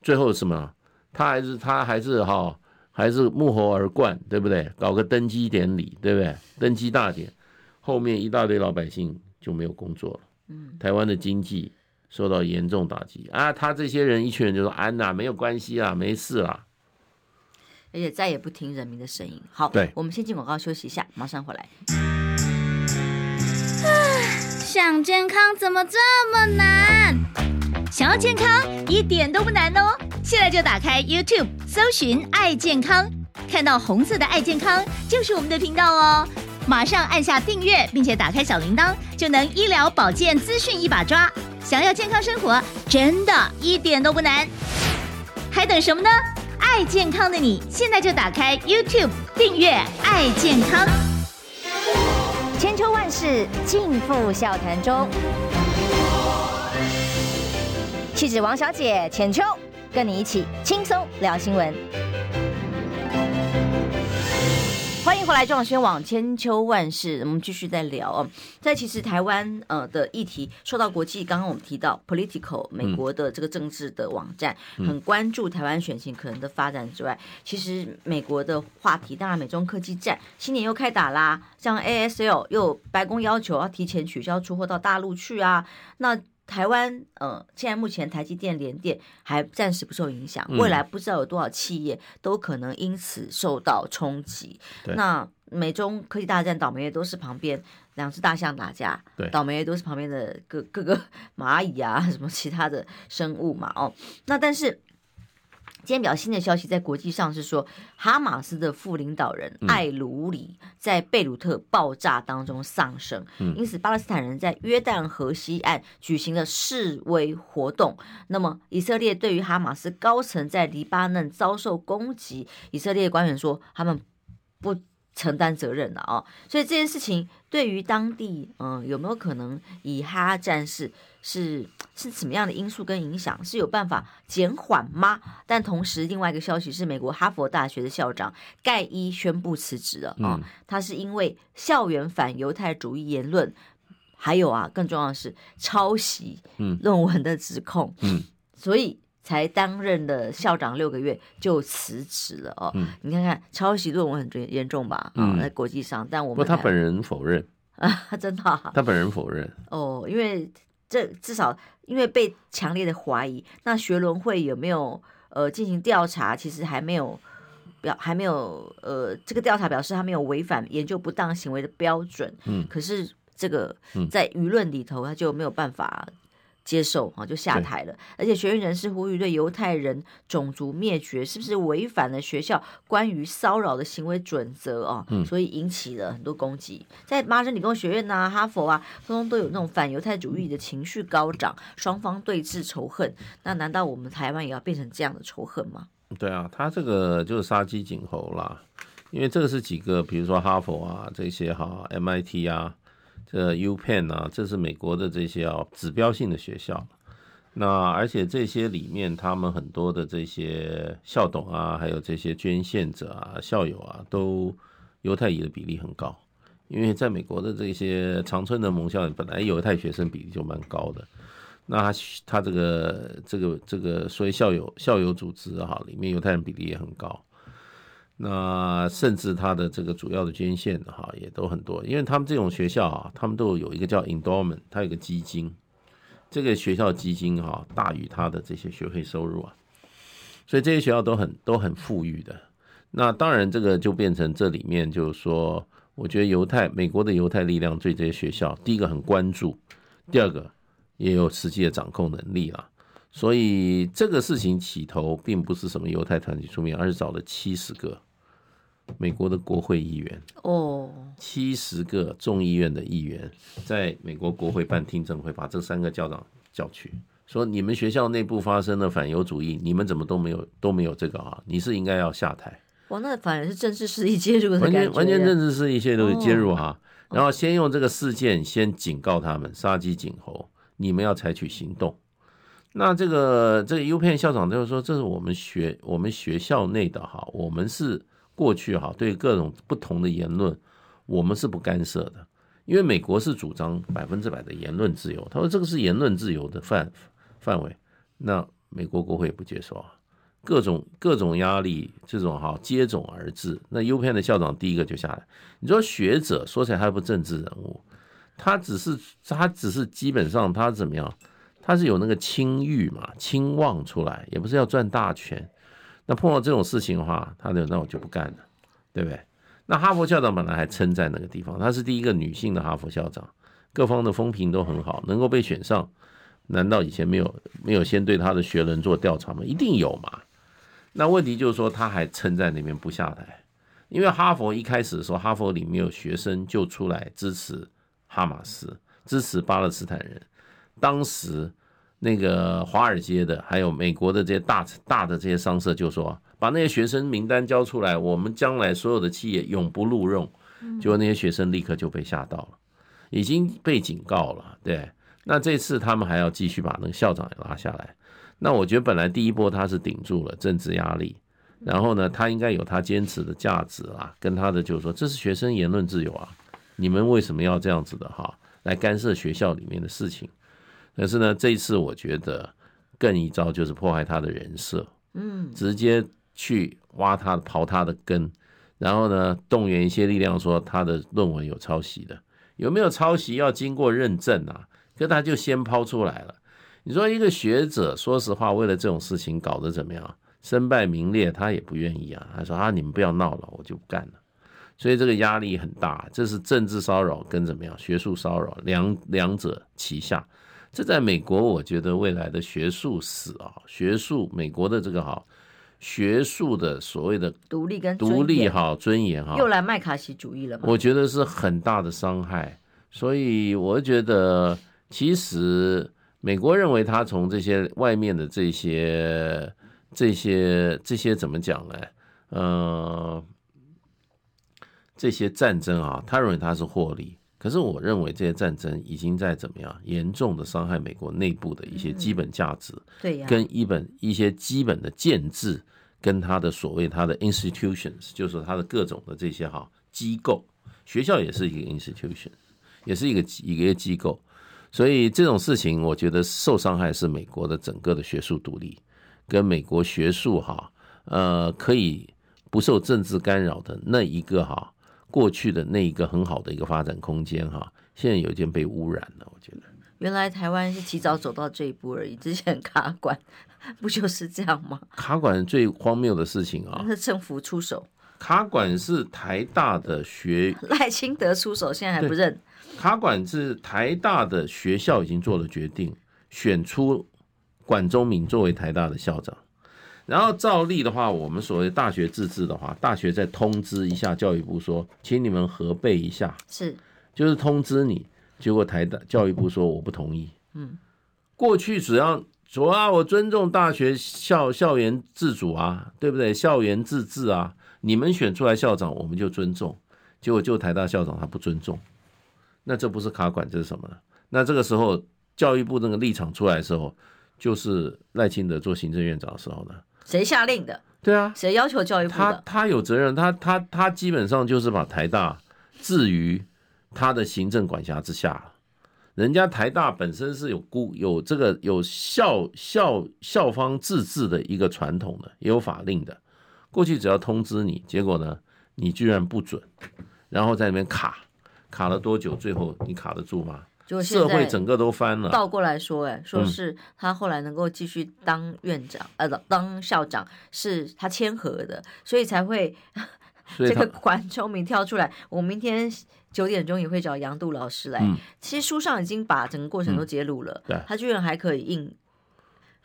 Speaker 2: 最后什么？他还是他还是哈，还是幕后而冠，对不对？搞个登基典礼，对不对？登基大典，后面一大堆老百姓就没有工作了。嗯，台湾的经济受到严重打击啊！他这些人一群人就说：“安娜，没有关系啊，没事啦。”
Speaker 1: 而且再也不听人民的声音。好，
Speaker 2: 对，
Speaker 1: 我们先进广告休息一下，马上回来。
Speaker 4: 想健康怎么这么难？想要健康一点都不难哦！现在就打开 YouTube，搜寻“爱健康”，看到红色的“爱健康”就是我们的频道哦。马上按下订阅，并且打开小铃铛，就能医疗保健资讯一把抓。想要健康生活，真的一点都不难，还等什么呢？爱健康的你，现在就打开 YouTube 订阅“爱健康”。
Speaker 5: 千秋万世尽付笑谈中。气质王小姐浅秋，跟你一起轻松聊新闻。
Speaker 1: 欢迎回来，中央新闻网千秋万世，我们继续在聊哦。在其实台湾呃的议题受到国际，刚刚我们提到 Political 美国的这个政治的网站、嗯、很关注台湾选情可能的发展之外，其实美国的话题，当然美中科技战新年又开打啦，像 ASL 又白宫要求要提前取消出货到大陆去啊，那。台湾呃，现在目前台积电、联电还暂时不受影响，未来不知道有多少企业都可能因此受到冲击。
Speaker 2: 对
Speaker 1: 那美中科技大战，倒霉的都是旁边两只大象打架，倒霉的都是旁边的各各个蚂蚁啊，什么其他的生物嘛。哦，那但是。今天比较新的消息，在国际上是说，哈马斯的副领导人艾鲁里在贝鲁特爆炸当中丧生，因此巴勒斯坦人在约旦河西岸举行了示威活动。那么，以色列对于哈马斯高层在黎巴嫩遭受攻击，以色列官员说他们不承担责任的哦。所以这件事情对于当地，嗯，有没有可能以哈战事？是是什么样的因素跟影响？是有办法减缓吗？但同时，另外一个消息是，美国哈佛大学的校长盖伊宣布辞职了啊！嗯、他是因为校园反犹太主义言论，还有啊，更重要的是抄袭论文的指控，嗯嗯、所以才担任了校长六个月就辞职了哦。嗯、你看看抄袭论文很严重吧？啊、嗯，在国际上，但我们
Speaker 2: 不，他本人否认
Speaker 1: 啊，真的、啊，
Speaker 2: 他本人否认
Speaker 1: 哦，因为。这至少因为被强烈的怀疑，那学伦会有没有呃进行调查？其实还没有表，还没有呃这个调查表示他没有违反研究不当行为的标准。嗯，可是这个在舆论里头他就没有办法。接受啊，就下台了。而且学院人士呼吁对犹太人种族灭绝，是不是违反了学校关于骚扰的行为准则啊？嗯，所以引起了很多攻击。在麻省理工学院呐、啊、哈佛啊，通通都有那种反犹太主义的情绪高涨，双方对峙仇恨。那难道我们台湾也要变成这样的仇恨吗？
Speaker 2: 对啊，他这个就是杀鸡儆猴啦。因为这个是几个，比如说哈佛啊这些哈，MIT 啊。这 UPenn 啊，这是美国的这些啊指标性的学校。那而且这些里面，他们很多的这些校董啊，还有这些捐献者啊、校友啊，都犹太裔的比例很高。因为在美国的这些常春的盟校，本来犹太学生比例就蛮高的。那他他这个这个这个所谓校友校友组织哈，里面犹太人比例也很高。那甚至他的这个主要的捐献哈也都很多，因为他们这种学校啊，他们都有一个叫 endowment，它有个基金，这个学校基金哈大于他的这些学费收入啊，所以这些学校都很都很富裕的。那当然这个就变成这里面就是说，我觉得犹太美国的犹太力量对这些学校，第一个很关注，第二个也有实际的掌控能力了。所以这个事情起头并不是什么犹太团体出面，而是找了七十个。美国的国会议员哦，七十个众议院的议员在美国国会办听证会，把这三个校长叫去，说你们学校内部发生了反犹主义，你们怎么都没有都没有这个啊？你是应该要下台。
Speaker 1: 哇，那反而是政治势力介入的感觉，
Speaker 2: 完全完全政治势力介入介入哈。然后先用这个事件先警告他们，杀鸡儆猴，你们要采取行动。那这个这个 UPenn 校长就是说，这是我们学我们学校内的哈，我们是。过去哈，对各种不同的言论，我们是不干涉的，因为美国是主张百分之百的言论自由。他说这个是言论自由的范范围，那美国国会也不接受啊，各种各种压力这种哈接踵而至。那 UPenn 的校长第一个就下来。你说学者说起来他不政治人物，他只是他只是基本上他怎么样，他是有那个清誉嘛，清望出来，也不是要赚大钱。那碰到这种事情的话，他就那我就不干了，对不对？那哈佛校长本来还称赞那个地方，她是第一个女性的哈佛校长，各方的风评都很好，能够被选上，难道以前没有没有先对她的学人做调查吗？一定有嘛。那问题就是说，他还称在那边不下台，因为哈佛一开始的时候，哈佛里面有学生就出来支持哈马斯，支持巴勒斯坦人，当时。那个华尔街的，还有美国的这些大大的这些商社就说，把那些学生名单交出来，我们将来所有的企业永不录用。结果那些学生立刻就被吓到了，已经被警告了。对，那这次他们还要继续把那个校长也拉下来。那我觉得本来第一波他是顶住了政治压力，然后呢，他应该有他坚持的价值啊，跟他的就是说，这是学生言论自由啊，你们为什么要这样子的哈，来干涉学校里面的事情？但是呢，这一次我觉得更一招就是破坏他的人设，嗯，直接去挖他、刨他的根，然后呢，动员一些力量说他的论文有抄袭的，有没有抄袭要经过认证啊？可他就先抛出来了。你说一个学者，说实话，为了这种事情搞得怎么样？身败名裂，他也不愿意啊。他说啊，你们不要闹了，我就不干了。所以这个压力很大，这是政治骚扰跟怎么样学术骚扰两两者齐下。这在美国，我觉得未来的学术史啊，学术美国的这个哈，学术的所谓的
Speaker 1: 独立跟
Speaker 2: 独立哈尊严哈，
Speaker 1: 又来麦卡锡主义了吗？
Speaker 2: 我觉得是很大的伤害。所以我觉得其实。美国认为他从这些外面的这些、这些、这些怎么讲呢？呃，这些战争啊，他认为他是获利。可是我认为这些战争已经在怎么样严重的伤害美国内部的一些基本价值，
Speaker 1: 对呀，
Speaker 2: 跟一本一些基本的建制，跟他的所谓他的 institutions，就是他的各种的这些哈机构，学校也是一个 institution，也是一个一个机构。所以这种事情，我觉得受伤害是美国的整个的学术独立，跟美国学术哈，呃，可以不受政治干扰的那一个哈，过去的那一个很好的一个发展空间哈，现在有点被污染了。我觉得
Speaker 1: 原来台湾是提早走到这一步而已，之前卡管不就是这样吗？
Speaker 2: 卡管最荒谬的事情啊，
Speaker 1: 是政府出手。
Speaker 2: 卡管是台大的学
Speaker 1: 赖清德出手，现在还不认。
Speaker 2: 卡管是台大的学校已经做了决定，选出管中闵作为台大的校长。然后照例的话，我们所谓大学自治的话，大学再通知一下教育部说，请你们核备一下，
Speaker 1: 是
Speaker 2: 就是通知你。结果台大教育部说我不同意。嗯，过去只要说啊，我尊重大学校校园自主啊，对不对？校园自治啊，你们选出来校长，我们就尊重。结果就台大校长他不尊重。那这不是卡管，这是什么呢？那这个时候教育部那个立场出来的时候，就是赖清德做行政院长的时候呢？
Speaker 1: 谁下令的？
Speaker 2: 对啊，
Speaker 1: 谁要求教育部的？
Speaker 2: 他他有责任，他他他基本上就是把台大置于他的行政管辖之下。人家台大本身是有孤有这个有校校校方自治的一个传统的，也有法令的。过去只要通知你，结果呢，你居然不准，然后在那边卡。卡了多久？最后你卡得住吗？就社会整个都翻了。
Speaker 1: 倒过来说，哎，说是他后来能够继续当院长，呃，当校长是他谦和的，所以才会这个管中明跳出来。我明天九点钟也会找杨度老师来。其实书上已经把整个过程都揭露了，他居然还可以硬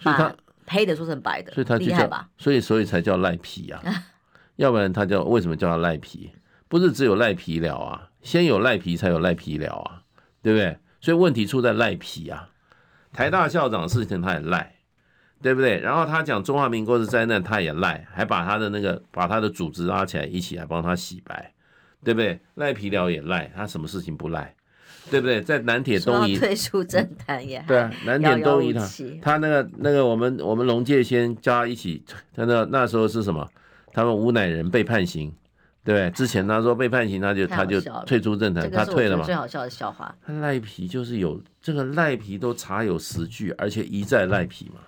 Speaker 1: 把黑的说成白的，
Speaker 2: 所以他
Speaker 1: 厉害吧？
Speaker 2: 所以所以才叫赖皮啊，要不然他叫为什么叫他赖皮？不是只有赖皮了啊。先有赖皮，才有赖皮了啊，对不对？所以问题出在赖皮啊。台大校长的事情他也赖，对不对？然后他讲中华民国的灾难，他也赖，还把他的那个把他的组织拉起来，一起来帮他洗白，对不对？赖皮了也赖，他什么事情不赖，对不对？在南铁东移
Speaker 1: 退出政坛也
Speaker 2: 对啊，南铁东移他他那个那个我们我们龙介先叫他一起，他那那时候是什么？他们吴乃仁被判刑。对，之前他说被判刑，他就他就退出政坛，他退了嘛。
Speaker 1: 最好笑的笑话，
Speaker 2: 他赖皮就是有这个赖皮都查有实据，而且一再赖皮嘛。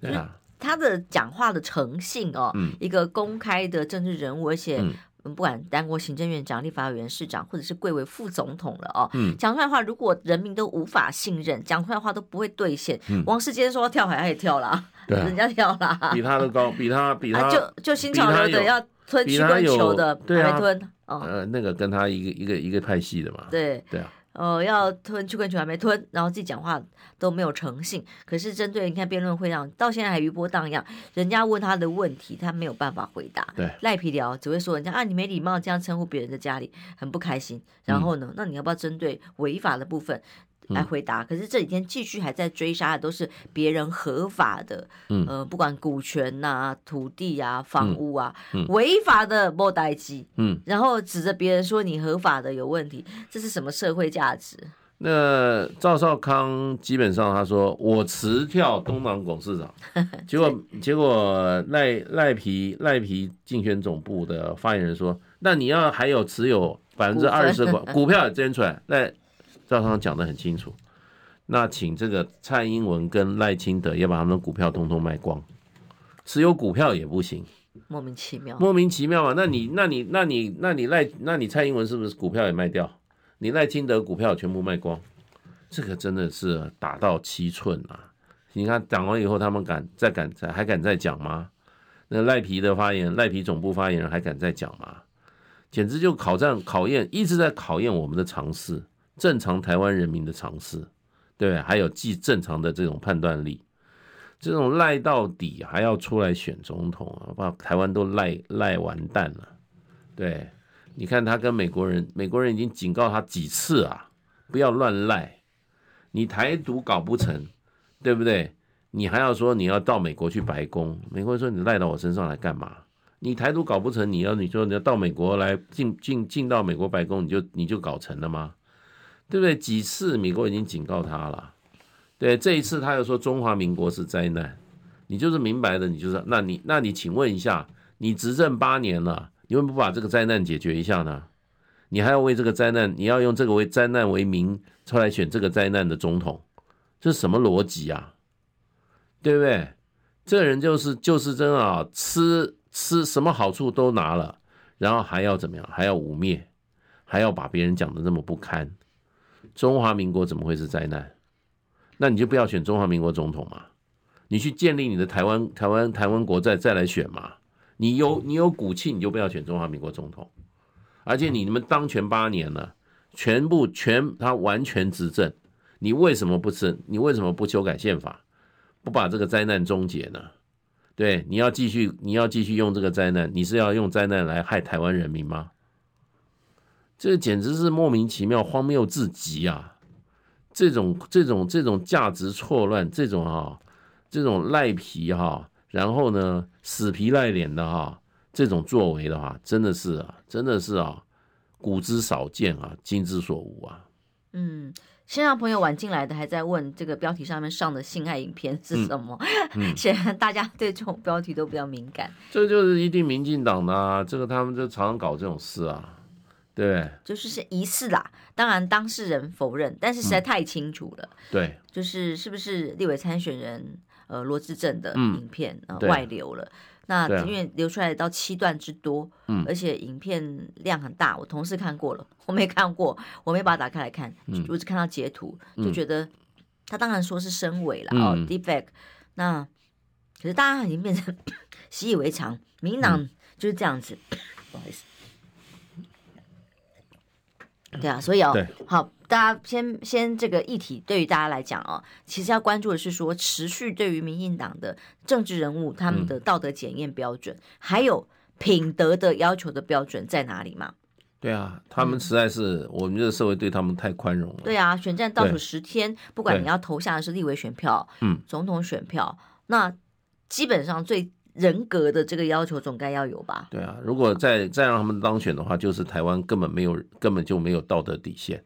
Speaker 2: 对啊，
Speaker 1: 他的讲话的诚信哦，嗯、一个公开的政治人物，而且不管当过行政院长、立法委员、市长，或者是贵为副总统了哦，嗯、讲出来的话，如果人民都无法信任，讲出来的话都不会兑现。嗯、王世坚说跳海，他也跳了，人家跳了，
Speaker 2: 比他都高，比他比他、啊、
Speaker 1: 就就新潮流的要。吞曲棍球的，
Speaker 2: 对啊，
Speaker 1: 吞
Speaker 2: 哦，呃，那个跟他一个一个一个派系的嘛，
Speaker 1: 对
Speaker 2: 对啊，
Speaker 1: 呃，要吞曲棍球还没吞，然后自己讲话都没有诚信。可是针对你看辩论会上，到现在还余波荡漾，人家问他的问题，他没有办法回答。
Speaker 2: 对，
Speaker 1: 赖皮聊只会说人家啊，你没礼貌这样称呼别人的家里，很不开心。然后呢，嗯、那你要不要针对违法的部分？来回答，可是这几天继续还在追杀的都是别人合法的，嗯，呃，不管股权呐、啊、土地啊、房屋啊，违法的莫代志，嗯，然后指着别人说你合法的有问题，这是什么社会价值？
Speaker 2: 那赵少康基本上他说我辞跳东南董事长，结果结果赖赖皮赖皮竞选总部的发言人说，那你要还有持有百分之二十的股股票也捐出来，赖赵少康讲的很清楚，那请这个蔡英文跟赖清德要把他们的股票通通卖光，持有股票也不行，
Speaker 1: 莫名其妙，
Speaker 2: 莫名其妙嘛？那你那你那你那你赖那你蔡英文是不是股票也卖掉？你赖清德股票全部卖光，这个真的是打到七寸啊！你看讲完以后，他们敢再敢再还敢再讲吗？那赖皮的发言，赖皮总部发言人还敢再讲吗？简直就考战考验，一直在考验我们的常识，正常台湾人民的常识，对，还有既正常的这种判断力。这种赖到底还要出来选总统啊，把台湾都赖赖完蛋了，对。你看他跟美国人，美国人已经警告他几次啊，不要乱赖。你台独搞不成，对不对？你还要说你要到美国去白宫，美国人说你赖到我身上来干嘛？你台独搞不成，你要你说你要到美国来进进进到美国白宫，你就你就搞成了吗？对不对？几次美国已经警告他了，对，这一次他又说中华民国是灾难，你就是明白的，你就是那你那你请问一下，你执政八年了。你为什么不把这个灾难解决一下呢？你还要为这个灾难，你要用这个为灾难为名出来选这个灾难的总统，这是什么逻辑啊？对不对？这人就是就是真啊，吃吃什么好处都拿了，然后还要怎么样？还要污蔑，还要把别人讲的那么不堪。中华民国怎么会是灾难？那你就不要选中华民国总统嘛，你去建立你的台湾台湾台湾国再再来选嘛。你有你有骨气，你就不要选中华民国总统，而且你们当权八年了，全部全他完全执政，你为什么不吃？你为什么不修改宪法，不把这个灾难终结呢？对，你要继续你要继续用这个灾难，你是要用灾难来害台湾人民吗？这简直是莫名其妙、荒谬至极啊！这种这种这种价值错乱，这种哈这种赖皮哈。然后呢，死皮赖脸的哈，这种作为的话，真的是啊，真的是啊，古之少见啊，今之所无啊。
Speaker 1: 嗯，线上朋友晚进来的还在问这个标题上面上的性爱影片是什么？嗯嗯、显然大家对这种标题都比较敏感。
Speaker 2: 这就是一定民进党的啊，这个他们就常常搞这种事啊，对。
Speaker 1: 就是是疑似啦，当然当事人否认，但是实在太清楚了。
Speaker 2: 嗯、对，
Speaker 1: 就是是不是立委参选人？呃，罗志正的影片呃外流了，那因为流出来到七段之多，嗯，而且影片量很大，我同事看过了，我没看过，我没把它打开来看，我只看到截图，就觉得他当然说是升伪了哦，deepfake，那可是大家已经变成 习以为常，民进党就是这样子，不好意思，对啊，所以哦，好。大家先先这个议题对于大家来讲哦，其实要关注的是说，持续对于民进党的政治人物他们的道德检验标准，嗯、还有品德的要求的标准在哪里嘛？
Speaker 2: 对啊，他们实在是、嗯、我们这个社会对他们太宽容了。
Speaker 1: 对啊，选战倒数十天，不管你要投下的是立委选票、嗯，总统选票，那基本上最人格的这个要求总该要有吧？对
Speaker 2: 啊，如果再再让他们当选的话，就是台湾根本没有根本就没有道德底线。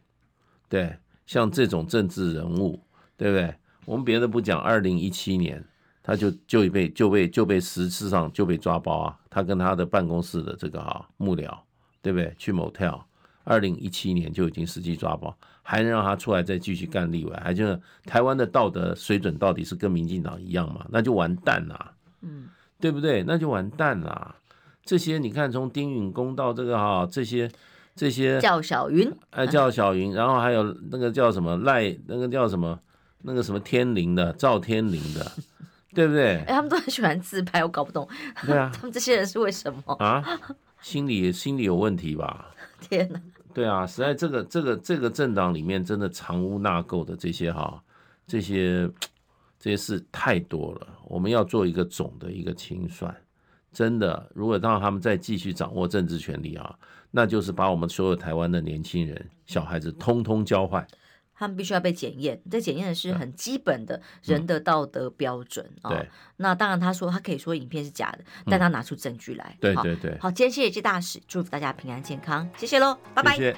Speaker 2: 对，像这种政治人物，对不对？我们别的不讲，二零一七年他就就被就被就被实质上就被抓包啊，他跟他的办公室的这个哈幕僚，对不对？去 motel，二零一七年就已经实际抓包，还能让他出来再继续干立委，还就是台湾的道德水准到底是跟民进党一样吗？那就完蛋了，嗯，对不对？那就完蛋了。这些你看，从丁允恭到这个哈这些。这些
Speaker 1: 叫小云，
Speaker 2: 哎，叫小云，然后还有那个叫什么赖，那个叫什么，那个什么天灵的赵天灵的，对不对？
Speaker 1: 哎，他们都很喜欢自拍，我搞不懂。
Speaker 2: 对啊，
Speaker 1: 他们这些人是为什么
Speaker 2: 啊？心理心理有问题吧？
Speaker 1: 天哪！
Speaker 2: 对啊，实在这个这个这个政党里面真的藏污纳垢的这些哈，这些这些事太多了，我们要做一个总的一个清算。真的，如果让他们再继续掌握政治权利啊。那就是把我们所有台湾的年轻人、小孩子通通教坏，
Speaker 1: 他们必须要被检验。这检验的是很基本的人的道德标准啊、嗯哦。那当然，他说他可以说影片是假的，但他拿出证据来。
Speaker 2: 对对对。
Speaker 1: 好，今天谢谢谢大使，祝福大家平安健康，谢谢喽，拜拜。谢谢。